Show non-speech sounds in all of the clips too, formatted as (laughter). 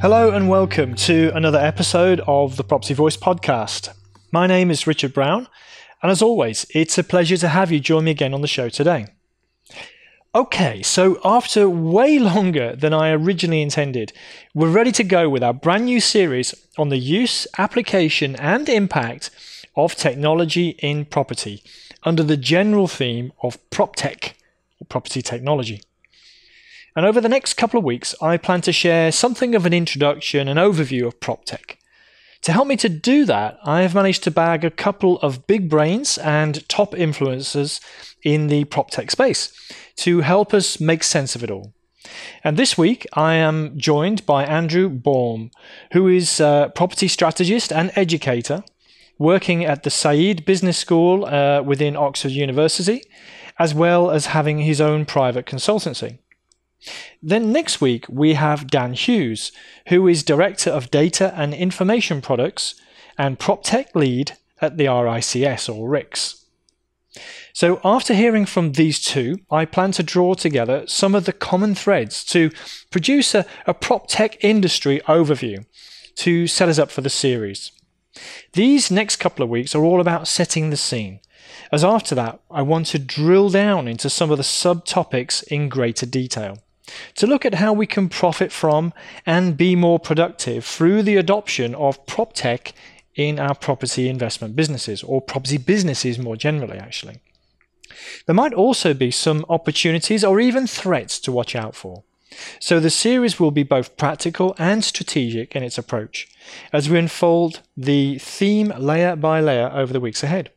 Hello and welcome to another episode of the Property Voice podcast. My name is Richard Brown, and as always, it's a pleasure to have you join me again on the show today. Okay, so after way (laughs) longer than I originally intended, we're ready to go with our brand new series on the use, application, and impact of technology in property under the general theme of PropTech, or property technology. And over the next couple of weeks, I plan to share something of an introduction and overview of PropTech. To help me to do that, I have managed to bag a couple of big brains and top influencers in the PropTech space to help us make sense of it all. And this week, I am joined by Andrew Baum, who is a property strategist and educator working at the Said Business School uh, within Oxford University, as well as having his own private consultancy. Then next week, we have Dan Hughes, who is Director of Data and Information Products and PropTech Lead at the RICS or RICS. So, after hearing from these two, I plan to draw together some of the common threads to produce a, a prop tech industry overview to set us up for the series. These next couple of weeks are all about setting the scene, as after that, I want to drill down into some of the subtopics in greater detail to look at how we can profit from and be more productive through the adoption of prop tech in our property investment businesses or property businesses more generally, actually. There might also be some opportunities or even threats to watch out for. So the series will be both practical and strategic in its approach as we unfold the theme layer by layer over the weeks ahead.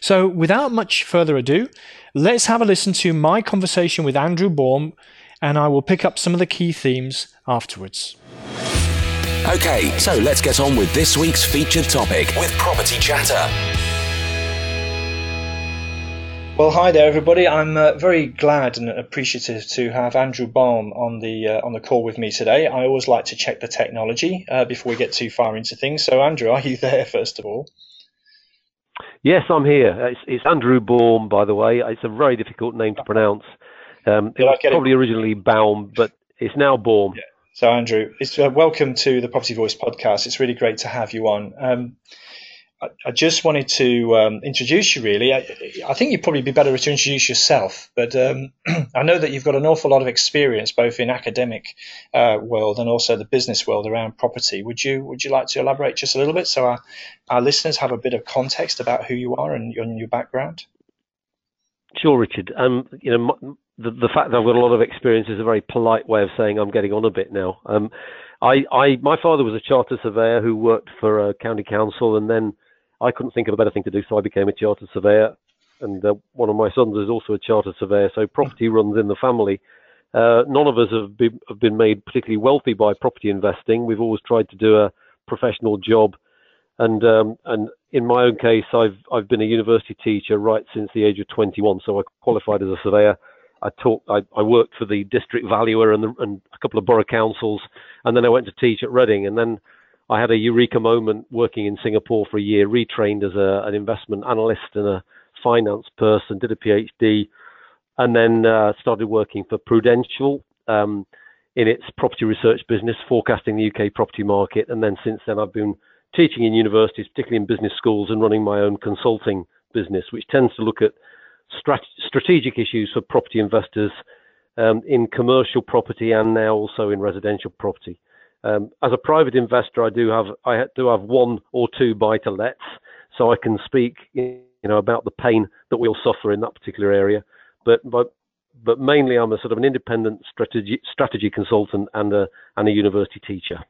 So, without much further ado, let's have a listen to my conversation with Andrew Baum, and I will pick up some of the key themes afterwards. Okay, so let's get on with this week's featured topic with Property Chatter. Well, hi there, everybody. I'm uh, very glad and appreciative to have Andrew Baum on the uh, on the call with me today. I always like to check the technology uh, before we get too far into things. So, Andrew, are you (laughs) there first of all? Yes, I'm here. It's, it's, Andrew Baum, by the way. It's a very difficult name to pronounce. Um, it was probably it? originally Baum, but it's now Baum. Yeah. So, Andrew, uh, welcome to the Property Voice podcast. It's really great to have you on. Um, I, just wanted to um, introduce you. Really, I, I, think you'd probably be better to introduce yourself. But um, (clears throat) I know that you've got an awful lot of experience, both in academic uh, world and also the business world around property. Would you Would you like to elaborate just a little bit so our, our listeners have a bit of context about who you are and your, and your background? Sure, Richard. Um, you know, my, the, the fact that I've got a lot of experience is a very polite way of saying I'm getting on a bit now. Um, I, I, my father was a charter surveyor who worked for a county council and then I couldn't think of a better thing to do, so I became a charter surveyor. And uh, one of my sons is also a charter surveyor, so property runs in the family. Uh, none of us have been, have been made particularly wealthy by property investing. We've always tried to do a professional job, and um, and in my own case, I've I've been a university teacher right since the age of 21. So I qualified as a surveyor. I taught, I, I worked for the district valuer and, the, and a couple of borough councils, and then I went to teach at Reading, and then I had a eureka moment working in Singapore for a year, retrained as a, an investment analyst and a finance person, did a PhD, and then uh, started working for Prudential um, in its property research business, forecasting the UK property market. And then since then, I've been teaching in universities, particularly in business schools, and running my own consulting business, which tends to look at strat- strategic issues for property investors um, in commercial property and now also in residential property. Um, as a private investor, I do have I do have one or two buy to lets, so I can speak you know about the pain that we'll suffer in that particular area. But but but mainly, I'm a sort of an independent strategy strategy consultant and a and a university teacher.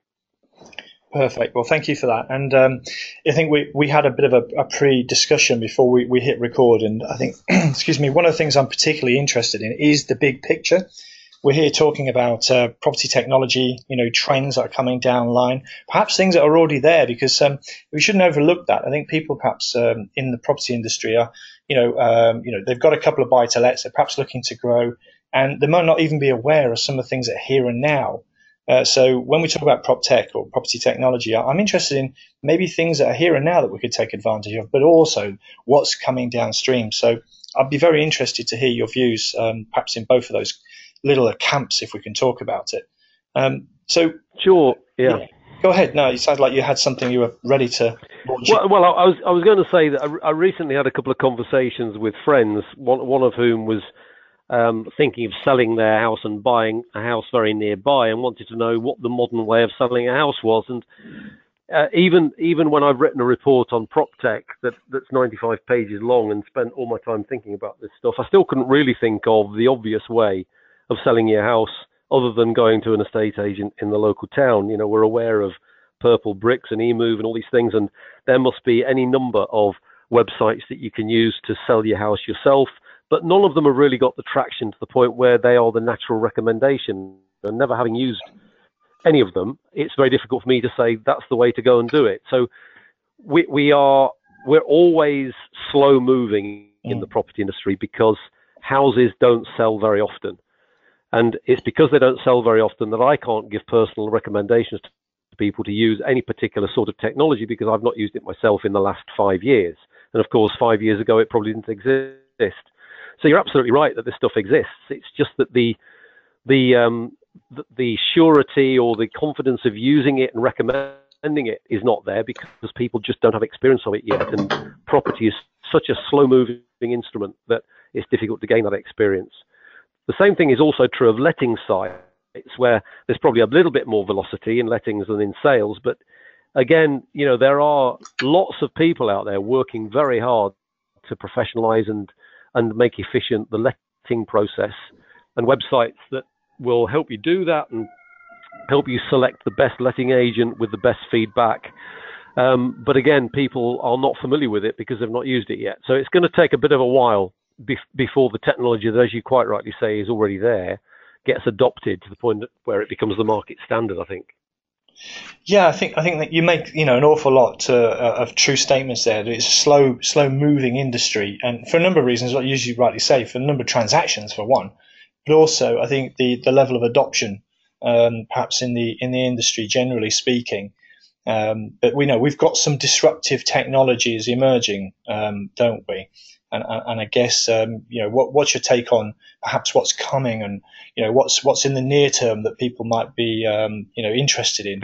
Perfect. Well, thank you for that. And um, I think we, we had a bit of a, a pre discussion before we, we hit record. And I think, (clears throat) excuse me, one of the things I'm particularly interested in is the big picture we're here talking about uh, property technology, you know, trends that are coming down line, perhaps things that are already there, because um, we shouldn't overlook that. I think people perhaps um, in the property industry are, you know, um, you know, they've got a couple of buy to lets, they're perhaps looking to grow, and they might not even be aware of some of the things that are here and now. Uh, so when we talk about prop tech or property technology, I'm interested in maybe things that are here and now that we could take advantage of, but also what's coming downstream. So I'd be very interested to hear your views, um, perhaps in both of those little camps, if we can talk about it. Um, so sure, yeah. yeah. Go ahead. No, you sound like you had something you were ready to. Well, well I was I was going to say that I, I recently had a couple of conversations with friends. One one of whom was um, thinking of selling their house and buying a house very nearby and wanted to know what the modern way of selling a house was. And uh, even even when I've written a report on PropTech that, that's 95 pages long and spent all my time thinking about this stuff, I still couldn't really think of the obvious way of selling your house other than going to an estate agent in the local town. You know, we're aware of Purplebricks and eMoov and all these things, and there must be any number of websites that you can use to sell your house yourself but none of them have really got the traction to the point where they are the natural recommendation. And never having used any of them, it's very difficult for me to say that's the way to go and do it. So we, we are we're always slow moving in the mm. property industry because houses don't sell very often. And it's because they don't sell very often that I can't give personal recommendations to people to use any particular sort of technology because I've not used it myself in the last five years. And of course, five years ago, it probably didn't exist. So you're absolutely right that this stuff exists. It's just that the the um, the, the surety or the confidence of using it and recommending it is not there because people just don't have experience of it yet. And property is such a slow moving instrument that it's difficult to gain that experience. The same thing is also true of letting sites, where there's probably a little bit more velocity in lettings than in sales. But again, you know, there are lots of people out there working very hard to professionalize and and make efficient the letting process and websites that will help you do that and help you select the best letting agent with the best feedback. Um, but again, people are not familiar with it because they've not used it yet. So it's going to take a bit of a while before the technology that, as you quite rightly say, is already there, gets adopted to the point where it becomes the market standard. I think. Yeah, I think I think that you make you know an awful lot uh, of true statements there. It's a slow, slow moving industry, and for a number of reasons, what you usually rightly say, for a number of transactions, for one, but also I think the the level of adoption, um, perhaps in the in the industry generally speaking. Um, but we know we've got some disruptive technologies emerging, um, don't we? And, and, I guess um, you know what, what's your take on perhaps what's coming and you know what's what's in the near term that people might be um, you know interested in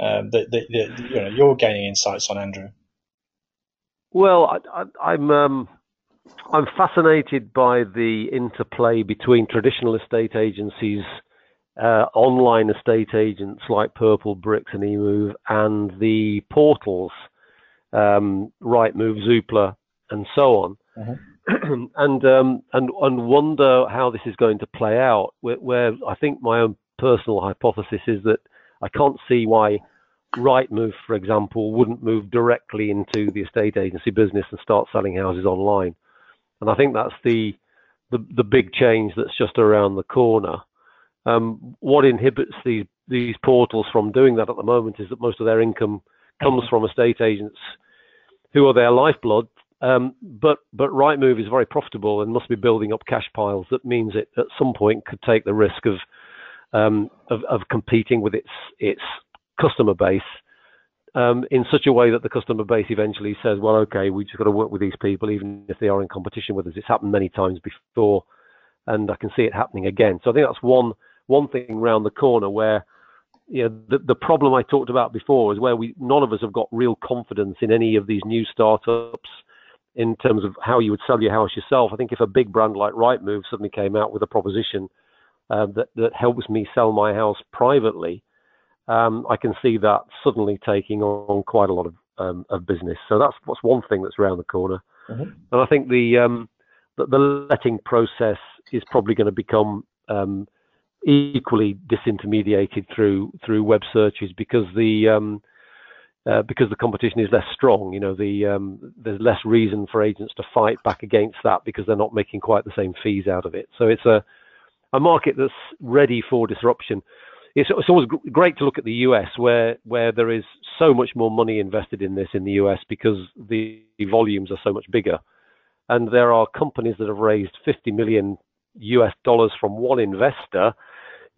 um, that, that, that, you know you're gaining insights on, Andrew. Well, I, am I'm, um, I'm fascinated by the interplay between traditional estate agencies, uh, online estate agents like Purplebricks and eMoov, and the portals, um, Rightmove, Zoopla, and so on. Mm-hmm. (clears throat) and um, and and wonder how this is going to play out. Where, where, I think my own personal hypothesis is that I can't see why Rightmove, for example, wouldn't move directly into the estate agency business and start selling houses online. And I think that's the the, the big change that's just around the corner. Um, what inhibits these these portals from doing that at the moment is that most of their income comes from estate agents who are their lifeblood but but Rightmove is very profitable and must be building up cash piles. That means it at some point could take the risk of um, competing with its its customer base um, in such a way that the customer base eventually says, well, okay, we just got to work with these people, even if they are in competition with us. It's happened many times before, and I can see it happening again. So I think that's one one thing around the corner where you know, the, the problem I talked about before is where we none of us have got real confidence in any of these new startups in terms of how you would sell your house yourself. I think if a big brand like Rightmove suddenly came out with a proposition uh, that that helps me sell my house privately, um, I can see that suddenly taking on quite a lot of um, of business. So that's what's one thing that's around the corner. Mm-hmm. And I think the, um, the, the letting process is probably going to become um, equally disintermediated through through web searches because the um, uh, because the competition is less strong. You know, the um, there's less reason for agents to fight back against that because they're not making quite the same fees out of it. So it's a a market that's ready for disruption. It's, it's always great to look at the US where where there is so much more money invested in this in the US because the volumes are so much bigger, and there are companies that have raised 50 million US dollars from one investor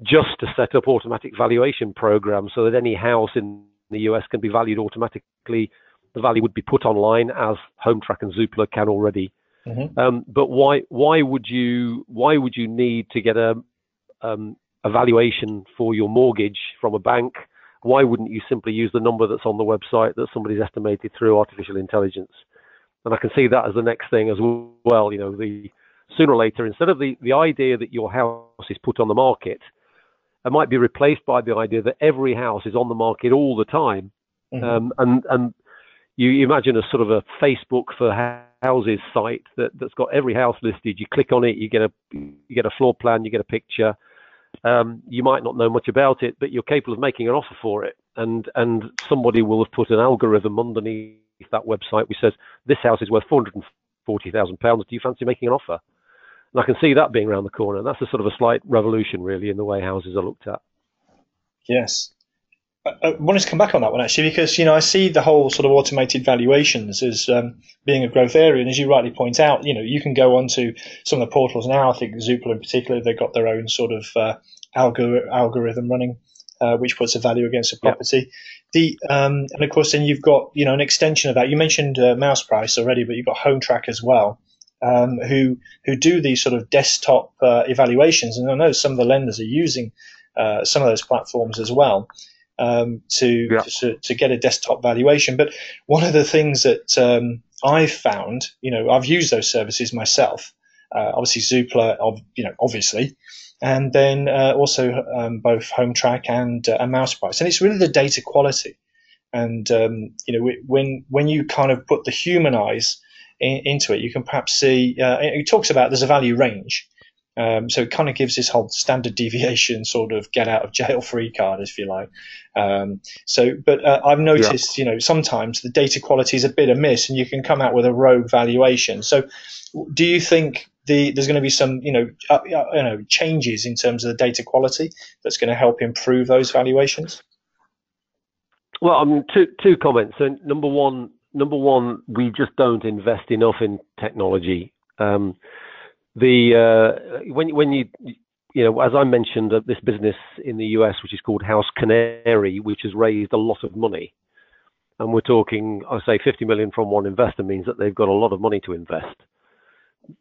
just to set up automatic valuation programs so that any house in the US can be valued automatically. The value would be put online as HomeTrack and Zoopla can already. Mm-hmm. Um, but why why would you why would you need to get a um, a valuation for your mortgage from a bank? Why wouldn't you simply use the number that's on the website that somebody's estimated through artificial intelligence? And I can see that as the next thing as well. You know, the sooner or later, instead of the, the idea that your house is put on the market, it might be replaced by the idea that every house is on the market all the time. Mm-hmm. Um, and and you imagine a sort of a Facebook for houses site that, that's got every house listed. You click on it, you get a you get a floor plan, you get a picture. Um, you might not know much about it, but you're capable of making an offer for it, and and somebody will have put an algorithm underneath that website which says this house is worth four hundred and forty thousand pounds. Do you fancy making an offer? And I can see that being around the corner. That's a sort of a slight revolution, really, in the way houses are looked at. Yes. I wanted to come back on that one actually because you know I see the whole sort of automated valuations as um, being a growth area, and as you rightly point out, you know you can go onto some of the portals now. I think Zoopla in particular, they've got their own sort of uh, algor- algorithm running, uh, which puts a value against a property. The um, and of course then you've got you know an extension of that. You mentioned uh, Mouseprice already, but you've got HomeTrack as well um, who who do these sort of desktop uh, evaluations, and I know some of the lenders are using uh, some of those platforms as well um, to, yeah. to, to get a desktop valuation. But one of the things that um, I've found, you know, I've used those services myself. Uh, obviously, Zoopla, you know, obviously, and then uh, also um, both HomeTrack and uh, and Mouseprice, and it's really the data quality. And um, you know, when when you kind of put the human eyes in, into it, you can perhaps see uh, it talks about there's a value range. Um, so it kind of gives this whole standard (laughs) deviation sort of get out of jail free card, if you like. Um, so, but uh, I've noticed, yeah. you know, sometimes the data quality is a bit amiss, and you can come out with a rogue valuation. So, do you think the, there's going to be some, you know, uh, uh you know, changes in terms of the data quality that's going to help improve those valuations? Well, um, two two comments. So, number one, number one, we just don't invest enough in technology. Um, the uh, when when you you know, as I mentioned, uh, this business in the US, which is called HouseCanary, which has raised a lot of money, and we're talking, I say, 50 million from one investor means that they've got a lot of money to invest.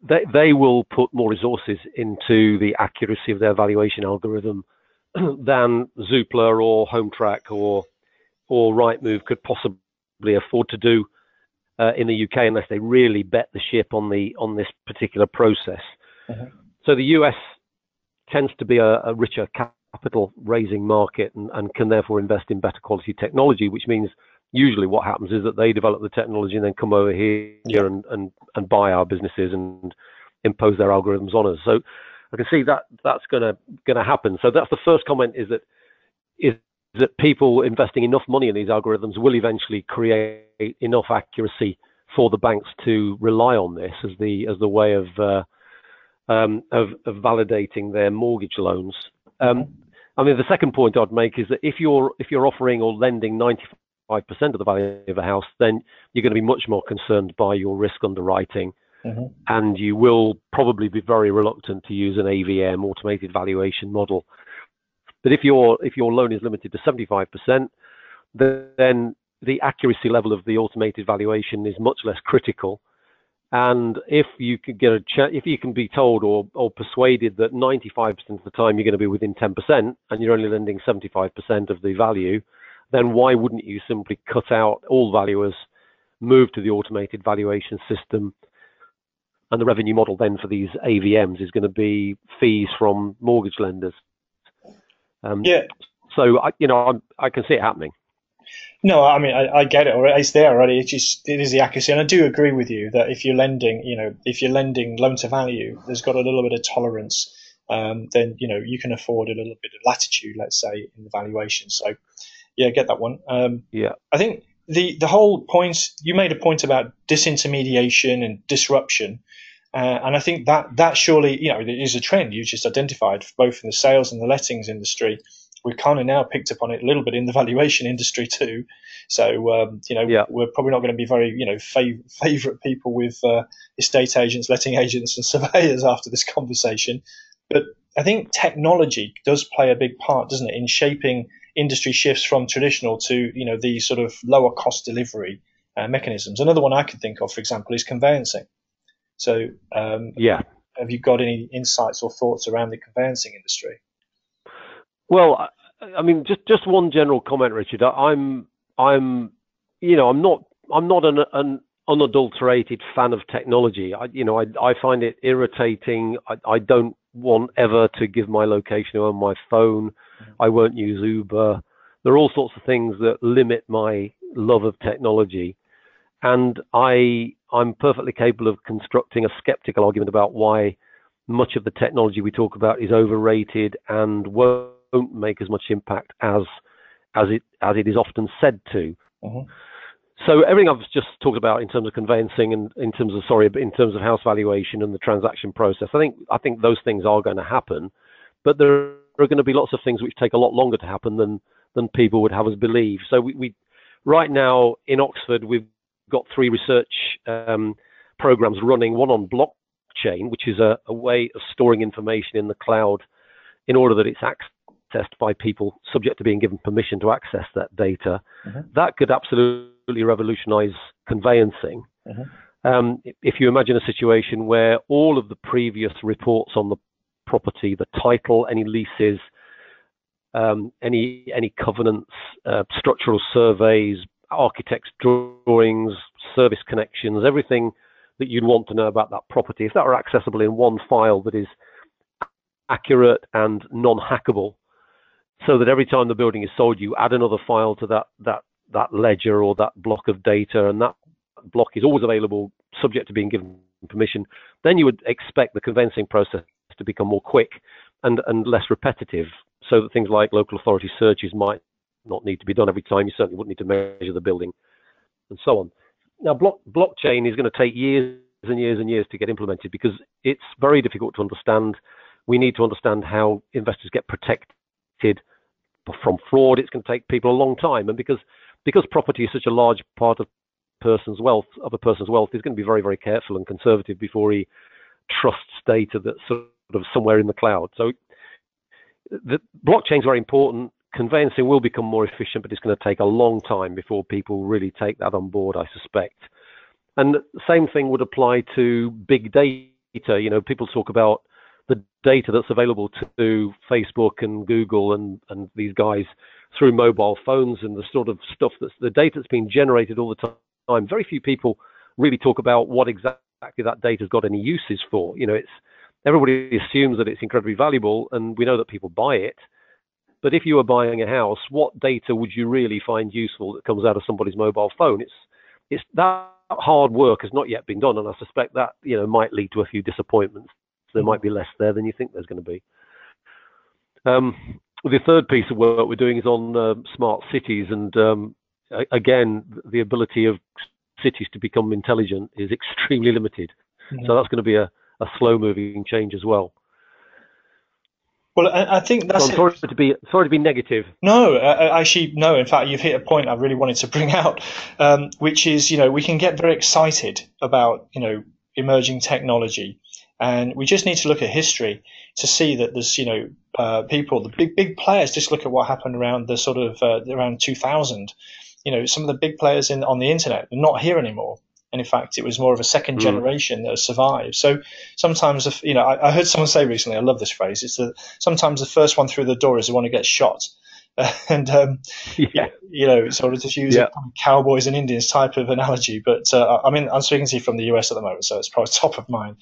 They they will put more resources into the accuracy of their valuation algorithm (clears throat) than Zoopla or HomeTrack or or Rightmove could possibly afford to do uh, in the UK unless they really bet the ship on the on this particular process. Mm-hmm. So the US tends to be a, a richer capital raising market and, and, can therefore invest in better quality technology, which means usually what happens is that they develop the technology and then come over here yeah. and, and, and buy our businesses and impose their algorithms on us. So I can see that that's gonna gonna happen. So that's the first comment is that is that people investing enough money in these algorithms will eventually create enough accuracy for the banks to rely on this as the as the way of uh, um, of, of, validating their mortgage loans. Um, I mean, the second point I'd make is that if you're if you're offering or lending 95% of the value of a house, then you're going to be much more concerned by your risk underwriting, mm-hmm. and you will probably be very reluctant to use an AVM automated valuation model but if your if your loan is limited to 75%, then the accuracy level of the automated valuation is much less critical. And if you can get a ch- if you can be told or, or persuaded that 95% of the time you're going to be within 10% and you're only lending 75% of the value, then why wouldn't you simply cut out all valuers, move to the automated valuation system, and the revenue model then for these AVMs is going to be fees from mortgage lenders. Um, yeah. So I, you know, I'm, i can see it happening. No, I mean, I, I, get it. It's there already. It's just it is the accuracy, and I do agree with you that if you're lending, you know, if you're lending loan to value, there's got a little bit of tolerance. Um, then you know you can afford a little bit of latitude, let's say, in the valuation. So, yeah, get that one. Um, yeah, I think the the whole point you made a point about disintermediation and disruption. Uh, and I think that that surely, you know, is a trend you just identified both in the sales and the lettings industry. We've kind of now picked up on it a little bit in the (laughs) valuation industry too. So um, you know, yeah. we're probably not going to be very you know fav- favorite people with uh, estate agents, letting agents, and (laughs) surveyors after this conversation. But I think technology does play a big part, doesn't it, in shaping industry shifts from traditional to you know the sort of lower cost delivery uh, mechanisms. Another one I can think of, for example, is conveyancing. So um, yeah, have you got any insights or thoughts around the conveyancing industry? Well, I mean, just just one general comment, Richard. I'm I'm you know I'm not I'm not an, an unadulterated fan of technology. I you know I I find it irritating. I, I don't want ever to give my location on my phone. Mm-hmm. I won't use Uber. There are all sorts of things that limit my love of technology, and I I'm perfectly capable of constructing a skeptical argument about why much of the technology we talk about is overrated and won't make as much impact as as it as it is often said to. Mm-hmm. So everything I've just talked about in terms of conveyancing and in terms of sorry, in terms of house valuation and the transaction process, I think I think those things are going to happen, but there are going to be lots of things which take a lot longer to happen than than people would have us believe. So we, we right now in Oxford we've got three research um, programs running. One on blockchain, which is a, a way of storing information in the cloud in order that it's accessed by people subject to being given permission to access that data. Mm-hmm. That could absolutely revolutionize conveyancing. Mm-hmm. Um, if you imagine a situation where all of the previous reports on the property, the title, any leases, um, any any covenants, uh, structural surveys, architects' drawings, service connections, everything that you'd want to know about that property, if that were accessible in one file that is accurate and non-hackable, so that every time the building is sold, you add another file to that that that ledger or that block of data, and that block is always available, subject to being given permission. Then you would expect the conveyancing process to become more quick and and less repetitive, so that things like local authority searches might not need to be done every time. You certainly wouldn't need to measure the building, and so on. Now, block, blockchain is going to take years and years and years to get implemented because it's very difficult to understand. We need to understand how investors get protected from fraud. It's going to take people a long time, and because because property is such a large part of person's wealth of a person's wealth, he's going to be very very careful and conservative before he trusts data that's sort of somewhere in the cloud. So the blockchain is very important. Conveyancing will become more efficient, but it's going to take a long time before people really take that on board, I suspect. And the same thing would apply to big data. You know, people talk about the data that's available to Facebook and Google and, and these guys through mobile phones and the sort of stuff that's the data that's being generated all the time. Very few people really talk about what exactly that data's got any uses for. You know, it's everybody assumes that it's incredibly valuable, and we know that people buy it. But if you were buying a house, what data would you really find useful that comes out of somebody's mobile phone? It's it's that hard work has not yet been done, and I suspect that you know might lead to a few disappointments there might be less there than you think there's going to be. Um, the third piece of work we're doing is on uh, smart cities, and um, again, the ability of cities to become intelligent is (laughs) extremely limited. Mm-hmm. So that's going to be a, a slow-moving change as well. Well, I, think that's. I'm sorry to be sorry to be negative. No, uh, actually, no. In fact, you've hit a point I really wanted to bring out, um, which is you know we can get very excited about you know emerging technology, and we just need to look at history to see that there's, you know, uh, people, the big, big players, just look at what happened around the sort of, uh, around 2000. You know, some of the big players in, on the internet are not here anymore. And in fact, it was more of a second mm. generation that survived. So sometimes, if, you know, I, I, heard someone say recently, I love this phrase, it's that sometimes the first one through the door is the one who gets shot. (laughs) and um, yeah. you know, sort of to use yeah. a cowboys and Indians type of analogy. But uh, I mean, I'm speaking to you from the US at the moment, so it's probably (laughs) top of mind.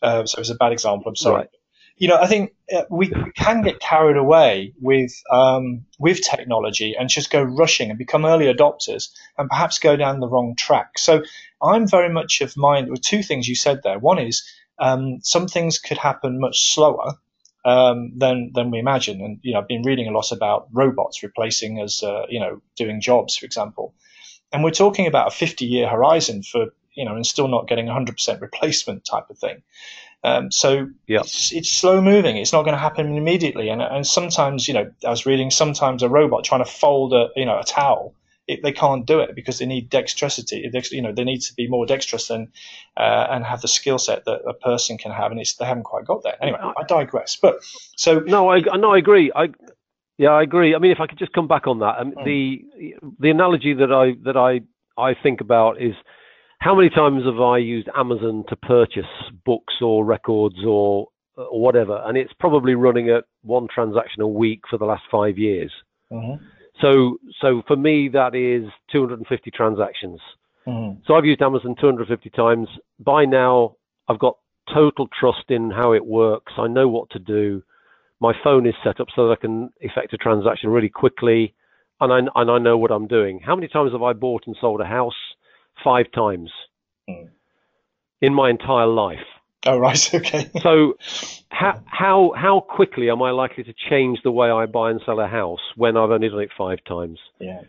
Uh, so it's a bad example. I'm sorry. Right. You know, I think uh, we, can get carried away with um, with technology and just go rushing and become early adopters and perhaps go down the wrong track. So I'm very much of mind with two things you said there. One is um, some things could happen much slower um, than than we imagine. And you know, I've been reading a lot about robots replacing us, uh, you know, doing jobs, for example. And we're talking about a 50 year horizon for you know, and still not getting 100% replacement type of thing. Um, so yeah. it's, it's slow moving. It's not going to happen immediately. And, and sometimes, you know, I was reading sometimes a robot trying to fold a, you know, a towel it, they can't do it because they need dexterity. You know, they need to be more dexterous and uh, and have the skill set that a person can have, and it's, they haven't quite got there. Anyway, I digress. But so no, I no, I agree. I yeah, I agree. I mean, if I could just come back on that, um, mm. the the analogy that I that I I think about is how many times have I used Amazon to purchase books or records or or whatever, and it's probably running at one transaction a week for the last five years. Mm-hmm. So, so for me, that is 250 transactions. Mm-hmm. So I've used Amazon 250 times. By now, I've got total trust in how it works. I know what to do. My phone is set up so that I can effect a transaction really quickly, and I, and I know what I'm doing. How many times have I bought and sold a house? Five times mm. in my entire life. Oh right, (laughs) okay. so how how how quickly am I likely to change the way I buy and sell a house when I've only done it five times? Yeah.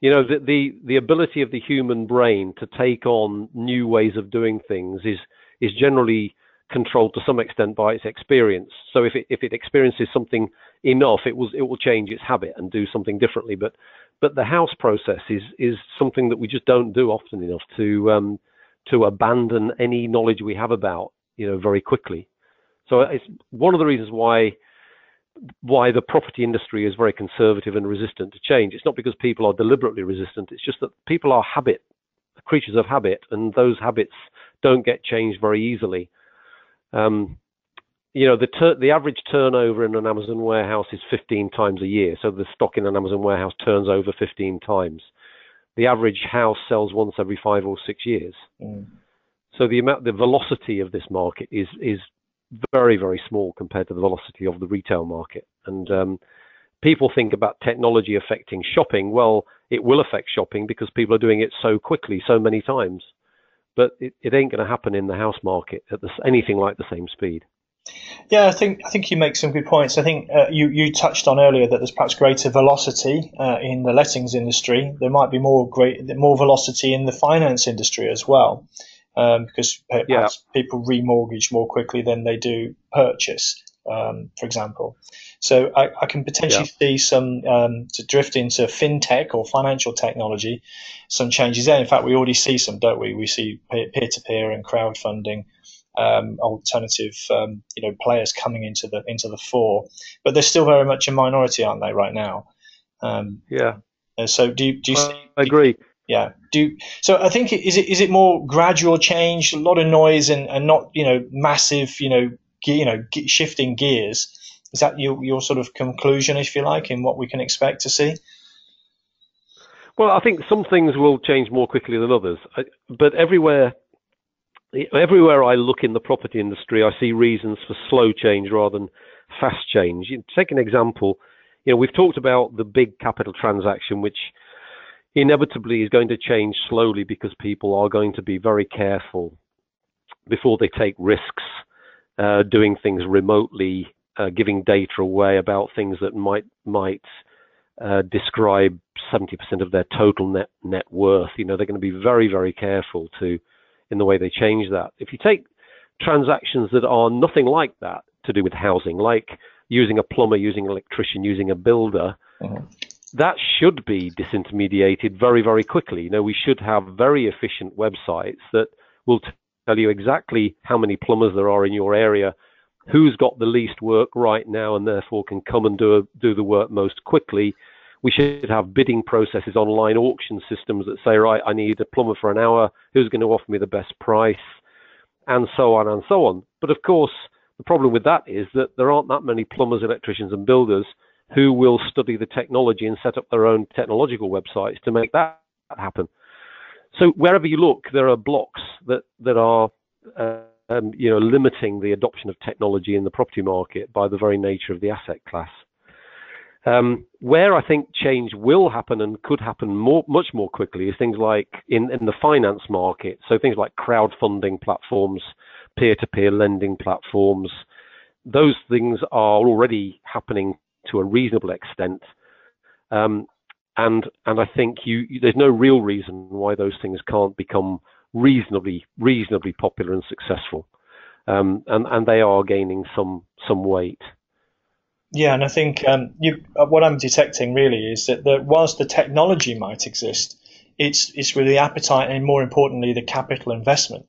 You know, the the, the ability of the human brain to take on new ways of doing things is is generally controlled to some extent by its experience. So if it if it experiences something enough, it will it will change its habit and do something differently. But but the house process is is something that we just don't do often enough to um, to abandon any knowledge we have about, you know, very quickly. So it's one of the reasons why why the property industry is very conservative and resistant to change. It's not because people are deliberately resistant. It's just that people are habit creatures of habit, and those habits don't get changed very easily. Um, you know, the the average turnover in an Amazon warehouse is 15 times a year. So the stock in an Amazon warehouse turns over 15 times the average house sells once every five or six years. Mm. So the amount, the velocity of this market is is very very small compared to the velocity of the retail market. And um, people think about technology affecting shopping. Well, it will affect shopping because people are doing it so quickly, so many times. But it, it ain't going to happen in the house market at the, anything like the same speed. Yeah, I think I think you make some good points. I think uh, you you touched on earlier that there's perhaps greater velocity uh, in the lettings industry. There might be more great more velocity in the finance industry as well, um, because yeah. people remortgage more quickly than they do purchase, um, for example. So I, I can potentially yeah. see some um, to drift into fintech or financial technology, some changes there. In fact, we already see some, don't we? We see peer to peer and crowdfunding um, alternative um, you know players coming into the into the fore, but they're still very much a minority, aren't they, right now? Um, yeah. So do you, do you? see, I agree. yeah. Do you, so. I think is it is it more gradual change, a lot of noise, and, and not you know massive you know ge- you know ge- shifting gears. Is that your your sort of conclusion, if you like, in what we can expect to see? Well, I think some things will change more quickly than others, but everywhere everywhere I look in the property industry, I see reasons for slow change rather than fast change. Take an example. You know, we've talked about the big capital transaction, which inevitably is going to change slowly because people are going to be very careful before they take risks, uh, doing things remotely, uh, giving data away about things that might might uh, describe 70% of their total net net worth. You know, they're going to be very very careful to in the way they change that. If you take transactions that are nothing like that to do with housing, like using a plumber, using an electrician, using a builder, mm-hmm. that should be disintermediated very, very quickly. You know, we should have very efficient websites that will tell you exactly how many plumbers there are in your area, who's got the least work right now, and therefore can come and do a, do the work most quickly we should have bidding processes, online auction systems that say, right, I need a plumber for an hour. Who's going to offer me the best price? And so on and so on. But of course, the problem with that is that there aren't that many plumbers, electricians, and builders who will study the technology and set up their own technological websites to make that happen. So wherever you look, there are blocks that that are uh, um, you know limiting the adoption of technology in the property market by the very nature of the asset class. Um, where I think change will happen and could happen more, much more quickly is things like in, in the finance market. So things like crowdfunding platforms, peer-to-peer lending platforms. Those things are already happening to a reasonable extent. Um, and and I think you, you, there's no real reason why those things can't become reasonably reasonably popular and successful, um, and and they are gaining some some weight. Yeah, and I think um, you, uh, what I'm detecting really is that the, whilst the technology might exist, it's it's really the appetite and more importantly the capital investment,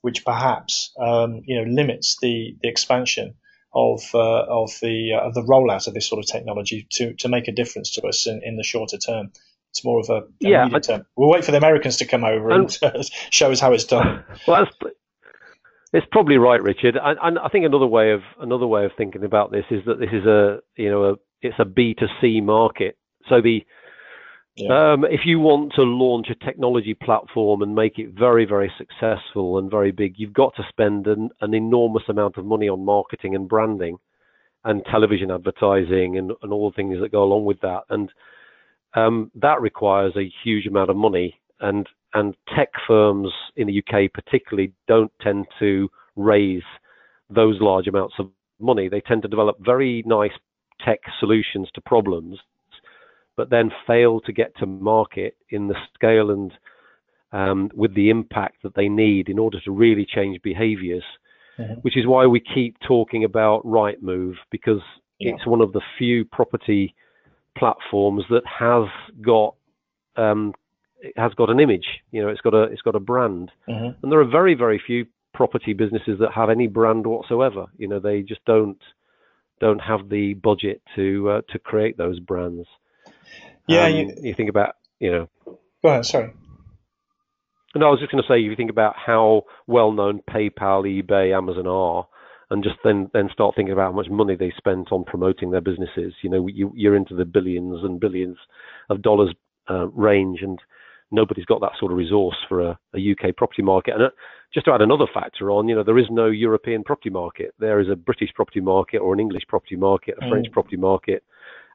which perhaps um, you know limits the the expansion of uh, of the uh, of the rollout of this sort of technology to to make a difference to us in, in the shorter term. It's more of a, a yeah. I, term. We'll wait for the Americans to come over and, and show us how it's done. (laughs) Well, it's probably right, Richard. And, I think another way of another way of thinking about this is that this is a you know a, it's a B to C market. So the yeah. um, if you want to launch a technology platform and make it very very successful and very big, you've got to spend an, an enormous amount of money on marketing and branding, and television advertising and, and all the things that go along with that. And um, that requires a huge amount of money. And and tech firms in the UK particularly don't tend to raise those large amounts of money. They tend to develop very nice tech solutions to problems, but then fail to get to market in the scale and um, with the impact that they need in order to really change behaviors. Mm-hmm. Which is why we keep talking about Rightmove because yeah. it's one of the few property platforms that has got um, it has got an image. You know, it's got a it's got a brand, mm-hmm. and there are very very few property businesses that have any brand whatsoever. You know, they just don't don't have the budget to uh, to create those brands. Yeah, um, you, you think about you know. Go ahead. Sorry. And I was just going to say, if you think about how well known PayPal, eBay, Amazon are, and just then then start thinking about how much money they spent on promoting their businesses. You know, you, you're into the billions and billions of dollars uh, range, and nobody's got that sort of resource for a, a UK property market. And uh, just to add another factor on, you know, there is no European property market. There is a British property market or an English property market, a mm. French property market.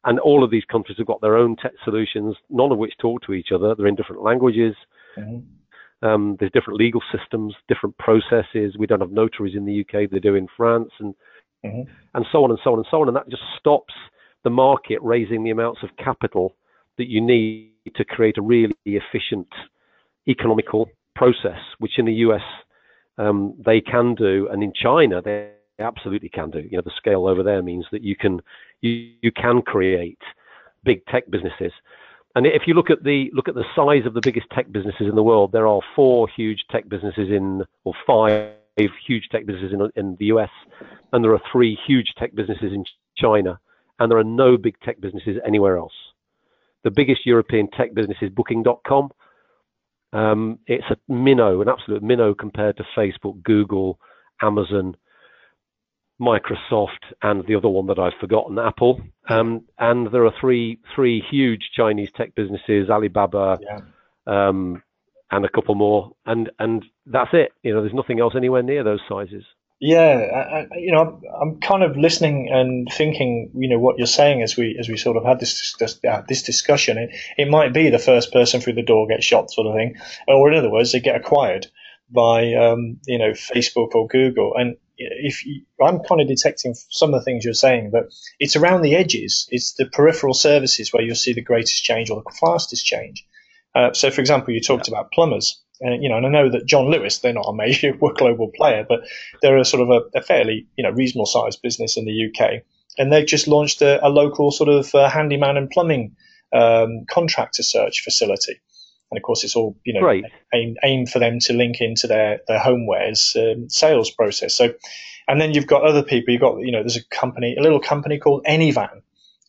And all of these countries have got their own tech solutions, none of which talk to each other. They're in different languages. Mm-hmm. Um, there's different legal systems, different processes. We don't have notaries in the UK; they do in France, and mm-hmm. and so on and so on and so on. And that just stops the market raising the amounts of capital that you need to create a really efficient economical process, which in the US um, they can do, and in China they absolutely can do. You know, the scale over there means that you can you, you can create big tech businesses. And if you look at the look at the size of the biggest tech businesses in the world, there are four huge tech businesses in, or five huge tech businesses in, in the US, and there are three huge tech businesses in China, and there are no big tech businesses anywhere else. The biggest European tech business is Booking.com. Um, it's a minnow, an absolute minnow compared to Facebook, Google, Amazon, Microsoft, and the other one that I've forgotten, Apple. Um, and there are three three huge Chinese tech businesses, Alibaba, yeah. um, and a couple more, and and that's it. You know, there's nothing else anywhere near those sizes. Yeah, I, you know, I'm kind of listening and thinking, you know, what you're saying as we as we sort of had this this, uh, this discussion. It, it might be the first person through the door gets shot, sort of thing, or in other words, they get acquired by um, you know Facebook or Google. And if you, I'm kind of detecting some of the things you're saying, but it's around the edges. It's the peripheral services where you'll see the greatest change or the fastest change. Uh, so, for example, you talked yeah. about plumbers. Uh, you know, and I know that John Lewis, they're not a major (laughs) global player, but they're a sort of a, a fairly, you know, reasonable sized business in the UK. And they've just launched a, a local sort of uh, handyman and plumbing um, contractor search facility. And of course, it's all, you know, right. aimed, aimed for them to link into their, their homewares um, sales process. So, and then you've got other people, you've got, you know, there's a company, a little company called Anyvan.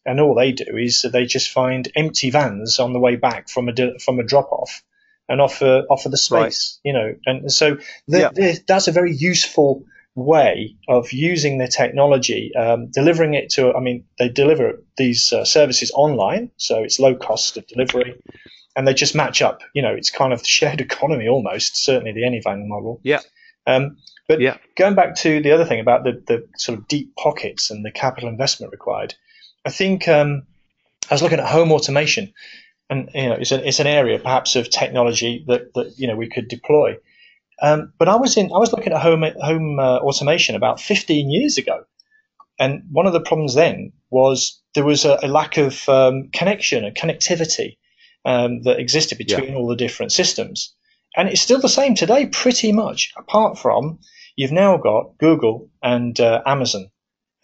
And all they do is they just find empty vans on the way back from a, from a drop off and offer offer the space, right. you know. And so the, yeah. the, that's a very useful way of using the technology, um, delivering it to. I mean, they deliver these uh, services online, so it's low cost of delivery, and they just match up. You know, it's kind of (laughs) shared economy almost. Certainly the Anyvan model. Yeah. Um, but yeah. going back to the other thing about the, the sort of deep pockets and the capital investment required, I think um, I was looking at home automation and you know, it's, a, it's an area perhaps of technology that, that you know we could deploy. Um, but I was in I was looking at home home uh, automation about 15 years ago, and one of the problems then was there was a, a lack of um, connection and connectivity um, that existed between yeah. all the different systems. And it's still the same today, pretty much, apart from you've now got Google and uh, Amazon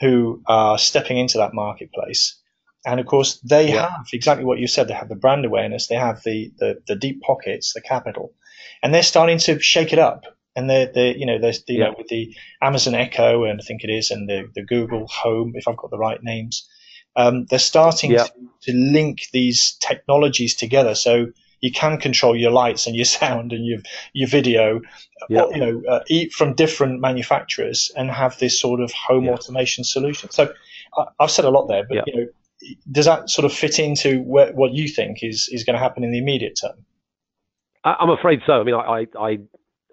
who are stepping into that marketplace. And of course, they yeah. have exactly what you said. They have the brand awareness, they have the, the, the deep pockets, the capital, and they're starting to shake it up. And they're, they're you know, you yeah. know, with the Amazon Echo, and I think it is, and the, the Google Home, if I've got the right names, um, they're starting yeah. to, to link these technologies together. So you can control your lights and your (laughs) sound and your your video, you know, uh, eat from different manufacturers and have this sort of home automation solution. So I, have said a lot there, but you know, does that sort of fit into where, what you think is is going to happen in the immediate term? I'm afraid so. I mean, I, I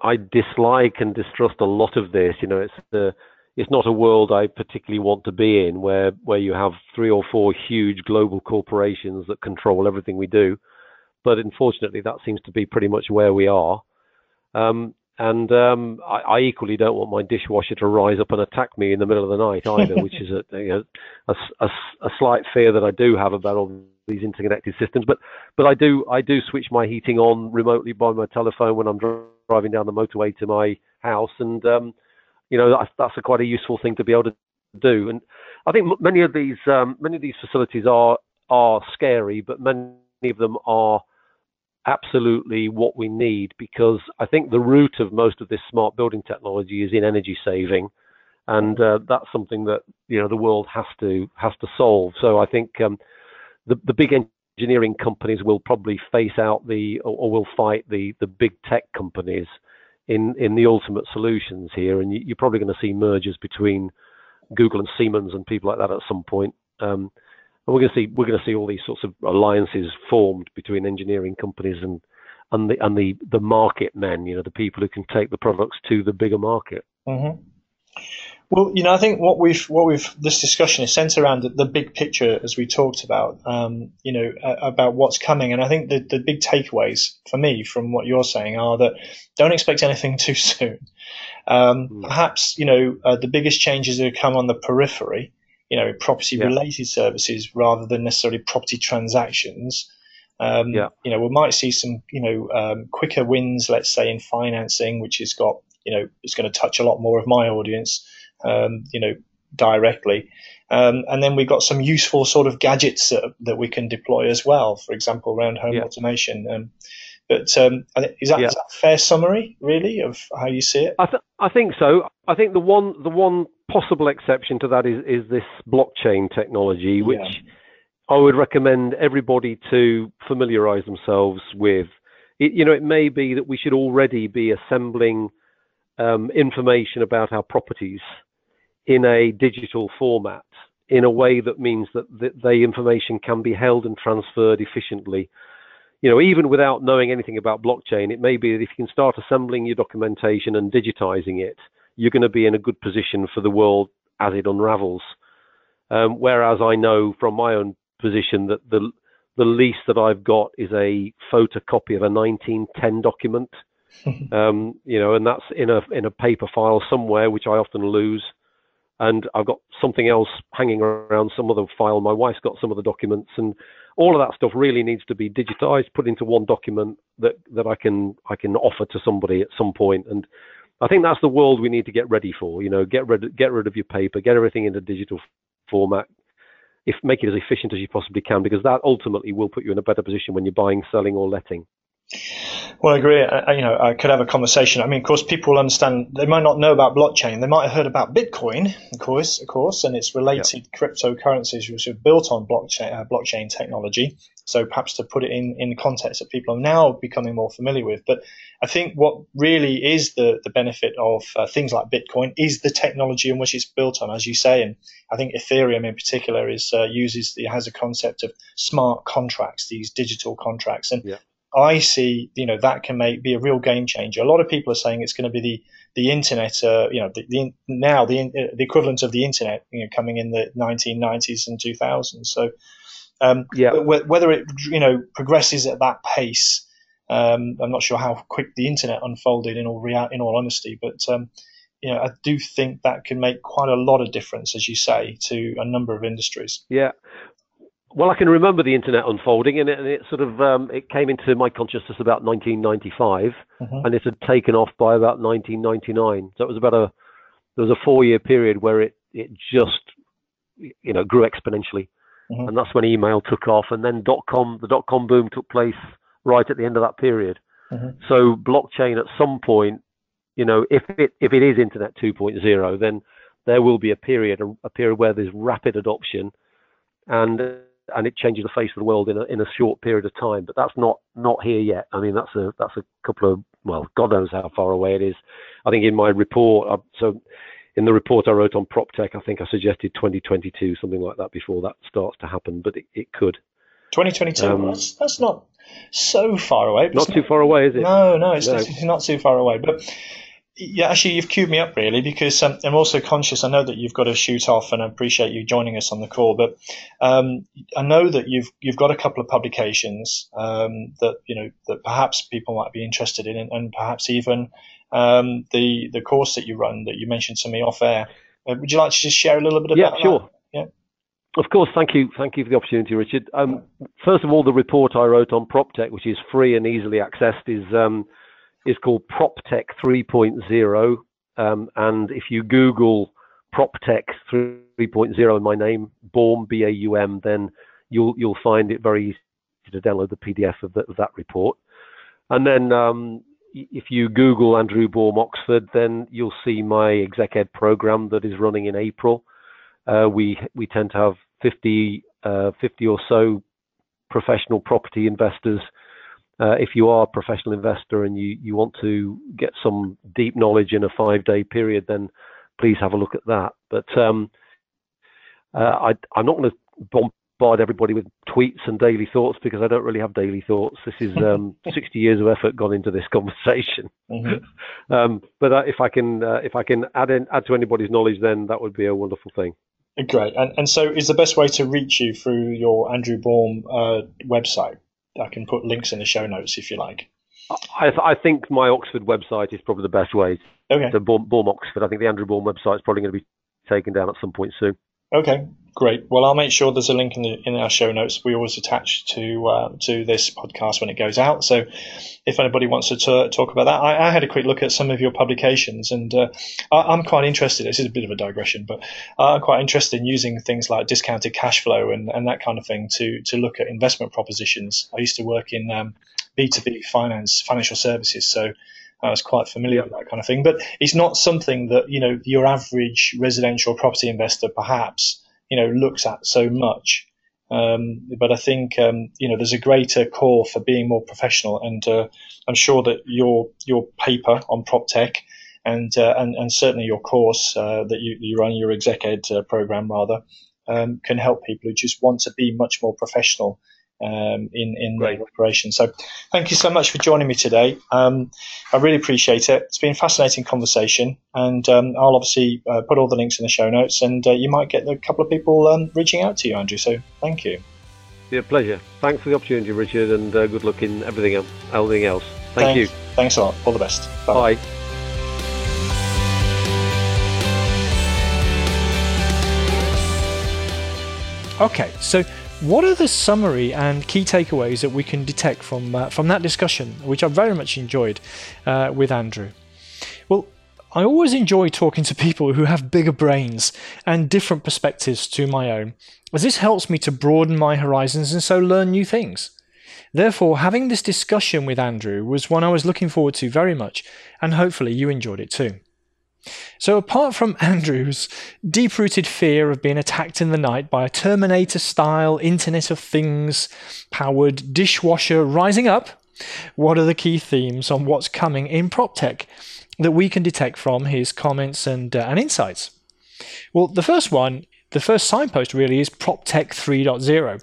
I dislike and distrust a lot of this. You know, it's the it's not a world I particularly want to be in, where where you have three or four huge global corporations that control everything we do. But unfortunately, that seems to be pretty much where we are. Um, and um, I, I, equally don't want my dishwasher to rise up and attack me in the middle of the night (laughs) either, which is a, you know, a, a, a, slight fear that I do have about all these interconnected systems. But but I do I do switch my heating on remotely by my telephone when I'm driving down the motorway to my house, and um, you know that's, that's a quite a useful thing to be able to do. And I think many of these um, many of these facilities are are scary, but many of them are absolutely what we need because I think the root of most of this smart building technology is in energy saving, and uh, that's something that you know the world has to has to solve. So I think um, the the big engineering companies will probably face out the or, or will fight the the big tech companies in in the ultimate solutions here, and you, are probably going to see mergers between Google and Siemens and people like that at some point. Um, and we're going to see we're going to see all these sorts of alliances formed between engineering companies and and the and the the market men, you know, the people who can take the products to the bigger market. Mm-hmm. Well, you know, I think what we've what we've this discussion is centered around the, the big picture, as we talked about, um, you know, uh, about what's coming. And I think the the big takeaways for me from what you're saying are that don't expect anything (laughs) too soon. Um, mm. Perhaps you know uh, the biggest changes are come on the periphery you know, property related yeah. services rather than necessarily property transactions. Um, yeah. You know, we might see some, you know, um, quicker wins, let's say in financing, which has got, you know, it's going to touch a lot more of my audience, um, you know, directly. Um, and then we've got some useful sort of gadgets that, that we can deploy as well, for example, around home yeah. automation. But um, is, that, yeah. is that fair summary, really, of how you see it? I, th- I think so. I think the one the one possible exception to that is is this blockchain technology, which yeah. I would recommend everybody to familiarize themselves with. It, you know, it may be that we should already be assembling um, information about our properties in a digital format in a way that means that the, the information can be held and transferred efficiently you know, even without knowing anything about blockchain, it may be that if you can start assembling your documentation and digitizing it, you're going to be in a good position for the world as it unravels. Um, whereas I know from my own position that the the least that I've got is a photocopy of a 1910 document, (laughs) um, you know, and that's in a in a paper file somewhere, which I often lose. And I've got something else hanging around some other file. My wife's got some of the documents, and all of that stuff really needs to be digitized, put into one document that that I can I can offer to somebody at some point. And I think that's the world we need to get ready for. You know, get rid get rid of your paper, get everything into digital format. If make it as efficient as you possibly can, because that ultimately will put you in a better position when you're buying, selling, or letting. Well, I agree. I, you know, I could have a conversation. I mean, of course, people will understand. They might not know about blockchain. They might have heard about Bitcoin, of course, of course, and its related cryptocurrencies, which are built on blockchain uh, blockchain technology. So perhaps to put it in in context that people are now becoming more familiar with. But I think what really is the the benefit of uh, things like Bitcoin is the technology in which it's built on, as you say. And I think Ethereum in particular is uh, uses has a concept of smart contracts, these digital contracts, and yeah. I see, you know, that can make be a real game changer. A lot of people are saying it's going to be the the internet, uh, you know, the, the now the the equivalent of the internet, you know, coming in the 1990s and 2000s. So, um, yeah, whether it you know progresses at that pace, um, I'm not sure how quick the internet unfolded in all real, in all honesty, but um, you know, I do think that can make quite a lot of difference, as you say, to a number of industries. Yeah, well, I can remember the internet unfolding, and it, and it sort of um, it came into my consciousness about 1995, mm-hmm. and it had taken off by about 1999. So it was about a there was a four year period where it it just you know grew exponentially, mm-hmm. and that's when email took off, and then dot com the dot com boom took place right at the end of that period. Mm-hmm. So blockchain at some point, you know, if it if it is Internet 2.0, then there will be a period a, a period where there's rapid adoption, and and it changes the face of the world in a in a short period of time. But that's not not here yet. I mean, that's a that's a couple of well, God knows how far away it is. I think in my report, uh, so in the report I wrote on prop tech, I think I suggested 2022, something like that, before that starts to happen. But it, it could. 2022. Um, that's, that's not so far away. Not too far away, is it? No, no, it's, no. it's not too far away. But yeah, actually, you've queued me up really because um, I'm also conscious. I know that you've got to shoot off, and I appreciate you joining us on the call. But um, I know that you've you've got a couple of publications um, that you know that perhaps people might be interested in, and, and perhaps even um, the the course that you run that you mentioned to me off air. Uh, would you like to just share a little bit about yeah, sure. That? Yeah, Of course, thank you, thank you for the opportunity, Richard. Um, first of all, the report I wrote on PropTech, which is free and easily accessed, is um, is called PropTech 3.0. Um, and if you Google PropTech 3.0 in my name, Baum, B-A-U-M, then you'll you'll find it very easy to download the PDF of, the, of that report. And then um, if you Google Andrew Baum Oxford, then you'll see my exec ed program that is running in April. Uh, we we tend to have 50 uh, 50 or so professional property investors uh, if you are a professional investor and you, you want to get some deep knowledge in a five day period, then please have a look at that. But um, uh, I, am not going to bombard everybody with tweets and daily thoughts because I don't really have daily thoughts. This is um, (laughs) 60 years of effort gone into this conversation. Mm-hmm. (laughs) um, but uh, if I can uh, if I can add in, add to anybody's knowledge, then that would be a wonderful thing. Great. And, and so, is the best way to reach you through your Andrew Baum uh, website? I can put links in the show notes if you like. I, th- I think my Oxford website is probably the best way. Okay. So Baum, Baum Oxford. I think the Andrew Baum website is probably going to be taken down at some point soon. Okay, great. Well, I'll make sure there's a link in the in our show notes. We always attach to uh, to this podcast when it goes out. So, if anybody wants to t- talk about that, I, I, had a quick look at some of your publications, and uh, I, am quite interested. This is a bit of a digression, but I'm quite interested in using things like discounted cash flow and, and that kind of thing to to look at investment propositions. I used to work in um, B2B finance, financial services, so I was quite familiar with that kind of thing. But it's not something that you know your average residential property investor perhaps you know looks at so much. Um, but I think um, you know there's a greater call for being more professional, and uh, I'm sure that your your paper on prop tech and uh, and, and certainly your course uh, that you, you run your exec ed uh, program rather um, can help people who just want to be much more professional um, in in the operation. So, thank you so much for joining me today. Um, I really appreciate it. It's been a fascinating conversation, and um, I'll obviously uh, put all the links in the show notes, and uh, you might get a couple of people um, reaching out to you, Andrew. So, thank you. Yeah, pleasure. Thanks for the opportunity, Richard, and uh, good luck in everything else. Everything else. Thank Thanks. you. Thanks a lot. All the best. Bye. Bye. Okay, so what are the summary and key takeaways that we can detect from uh, from that discussion, which I very much enjoyed uh, with Andrew? Well, I always enjoy talking to people who have bigger brains and different perspectives to my own, as this helps me to broaden my horizons and so learn new things. Therefore, having this discussion with Andrew was one I was looking forward to very much, and hopefully you enjoyed it too. So, apart from Andrew's deep rooted fear of being attacked in the night by a Terminator style Internet of Things powered dishwasher rising up, what are the key themes on what's coming in prop tech that we can detect from his comments and, uh, and insights? Well, the first one the first signpost really is PropTech 3.0,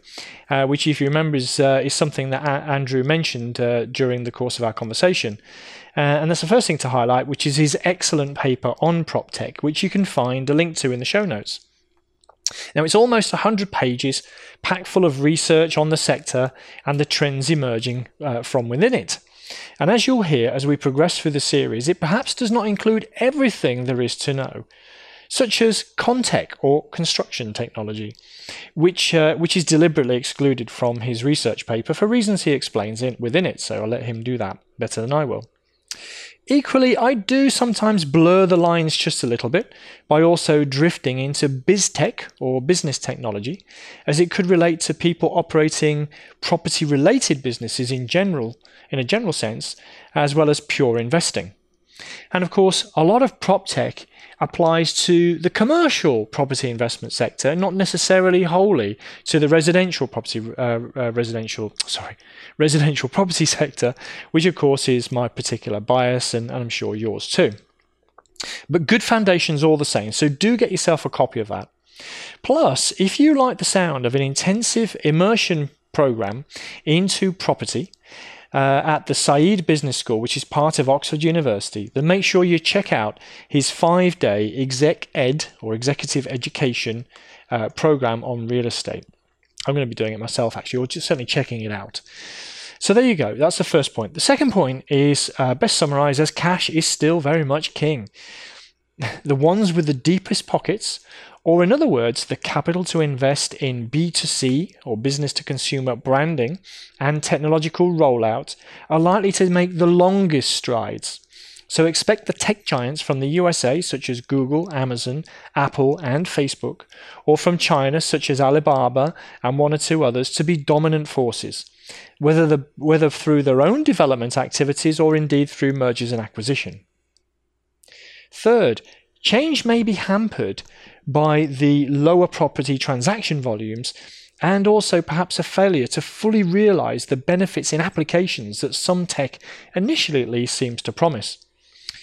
uh, which, if you remember, is, uh, is something that a- Andrew mentioned uh, during the course of our conversation. Uh, and that's the first thing to highlight, which is his excellent paper on PropTech, which you can find a link to in the show notes. Now, it's almost 100 pages, packed full of research on the sector and the trends emerging uh, from within it. And as you'll hear as we progress through the series, it perhaps does not include everything there is to know. such as Contech or construction technology, which, uh, which is deliberately excluded from his research paper for reasons he explains in, within it, so I'll let him do that better than I will. Equally, I do sometimes blur the lines just a little bit by also drifting into BizTech or business technology, as it could relate to people operating property related businesses in general, in a general sense, as well as pure investing. And of course, a lot of prop tech applies to the commercial property investment sector, not necessarily wholly to the residential property uh, uh, residential sorry (laughs) residential property sector, which of course is my particular bias and, and I'm sure yours too. But good foundations all the same, so do get yourself a copy of that. Plus, if you like the sound of an intensive immersion program into property, uh, at the Said Business School, which is part of Oxford University, then make sure you check out his five day exec ed or executive education uh, program on real estate. I'm going to be doing it myself actually, or just certainly checking it out. So there you go. That's the first point. The second point is uh, best summarized as cash is still very much king. (laughs) The ones with the deepest pockets or, in other words, the capital to invest in B2C or business to consumer branding and technological rollout are likely to make the longest strides. So, expect the tech giants from the USA, such as Google, Amazon, Apple, and Facebook, or from China, such as Alibaba and one or two others, to be dominant forces, whether, the, whether through their own development activities or indeed through mergers and acquisition. Third, change may be hampered by the lower property transaction volumes and also perhaps a failure to fully realize the benefits in applications that some tech initially at least seems to promise,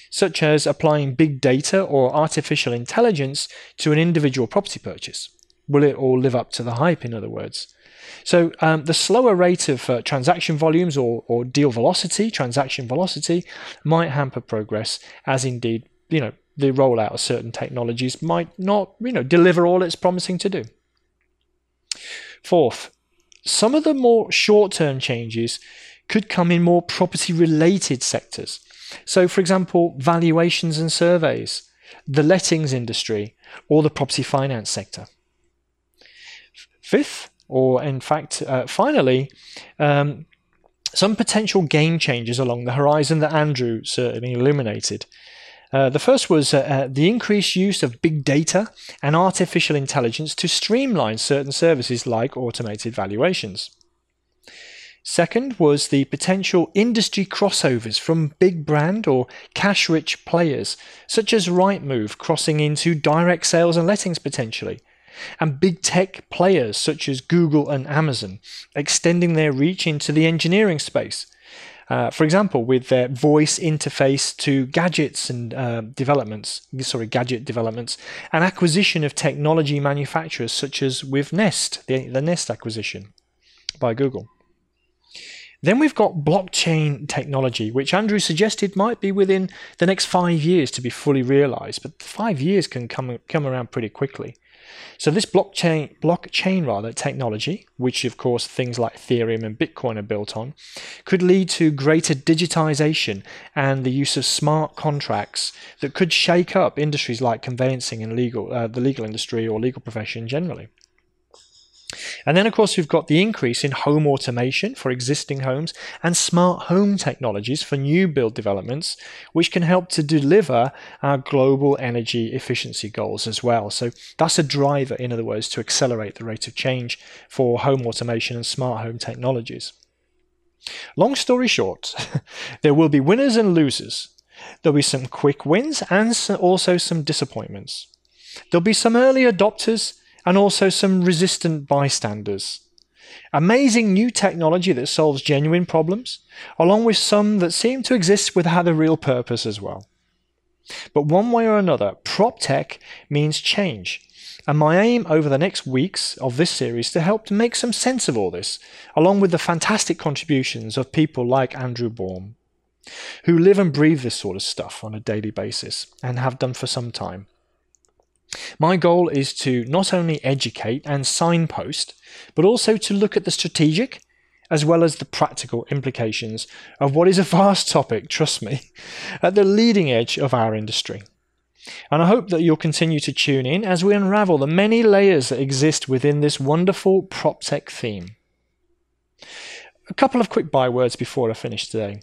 such as applying big data or artificial intelligence to an individual property purchase. Will it all live up to the hype, in other words? So, um, the slower rate of uh, transaction volumes or, or deal velocity, transaction velocity, might hamper progress, as indeed, you know, the rollout of certain technologies might not, you know, deliver all it's promising to do. Fourth, some of the more short-term changes could come in more property-related sectors. So, for example, valuations and surveys, the lettings industry, or the property finance sector. Fifth, or in fact, uh, finally, um, some potential game changers along the horizon that Andrew certainly illuminated. Uh, the first was uh, uh, the increased use of big data and artificial intelligence to streamline certain services like automated valuations. Second was the potential industry crossovers from big brand or cash rich players, such as Rightmove crossing into direct sales and lettings potentially, and big tech players such as Google and Amazon extending their reach into the engineering space uh, for example, with their voice interface to gadgets and uh, developments, sorry, gadget developments, and acquisition of technology manufacturers such as with Nest, the, the Nest acquisition by Google. Then we've got blockchain technology, which Andrew suggested might be within the next five years to be fully realized, but five years can come, come around pretty quickly. So this blockchain blockchain rather technology, which of course things like Ethereum and Bitcoin are built on, could lead to greater digitization and the use of smart contracts that could shake up industries like conveyancing and legal uh, the legal industry or legal profession generally. And then, of course, we've got the increase in home automation for existing homes and smart home technologies for new build developments, which can help to deliver our global energy efficiency goals as well. So, that's a driver, in other words, to accelerate the rate of change for home automation and smart home technologies. Long story short, (laughs) there will be winners and losers. There'll be some quick wins and also some disappointments. There'll be some early adopters and also some resistant bystanders. Amazing new technology that solves genuine problems, along with some that seem to exist without a real purpose as well. But one way or another, prop tech means change. And my aim over the next weeks of this series to help to make some sense of all this, along with the fantastic contributions of people like Andrew Baum, who live and breathe this sort of stuff on a daily basis and have done for some time. My goal is to not only educate and signpost, but also to look at the strategic as well as the practical implications of what is a vast topic, trust me, (laughs) at the leading edge of our industry. And I hope that you'll continue to tune in as we unravel the many layers that exist within this wonderful PropTech theme. A couple of quick bywords before I finish today.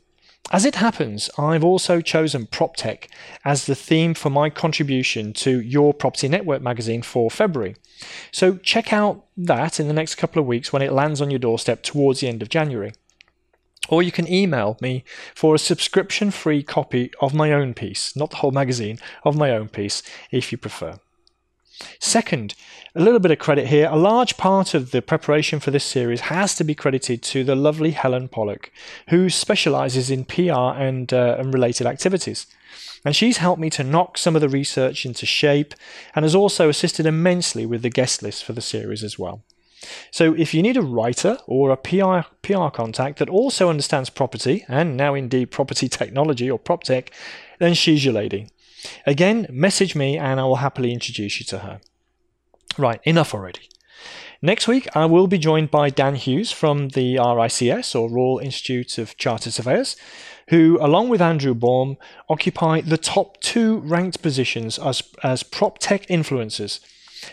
As it happens, I've also chosen PropTech as the theme for my contribution to Your Property Network magazine for February. So check out that in the next couple of weeks when it lands on your doorstep towards the end of January. Or you can email me for a subscription free copy of my own piece, not the whole magazine, of my own piece, if you prefer. Second, a little bit of credit here. A large part of the preparation for this series has to be credited to the lovely Helen Pollock, who specializes in PR and, uh, and related activities. And she's helped me to knock some of the research into shape and has also assisted immensely with the guest list for the series as well. So if you need a writer or a PR, PR contact that also understands property and now indeed property (laughs) technology or prop tech, then she's your lady. Again, message me and I will happily introduce you to her. Right, enough already. Next week, I will be joined by Dan Hughes from the RICS, or Royal Institute of Chartered Surveyors, who, along with Andrew Baum, occupy the top two ranked positions as, as prop tech influencers.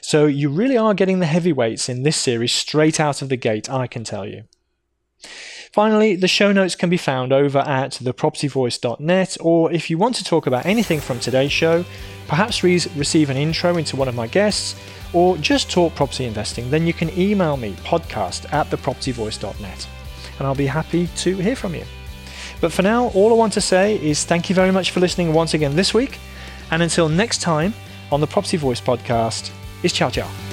So you really are getting the heavyweights in this series straight out of the gate, I can tell you. Finally, the show notes can be found over at thepropertyvoice.net, or if you want to talk about anything from today's show, perhaps re- receive an intro into one of my guests, or just talk property investing, then you can email me podcast at thepropertyvoice.net, and I'll be happy to hear from you. But for now, all I want to say is thank you very much for listening once again this week, and until next time on the Property Voice podcast, is ciao ciao.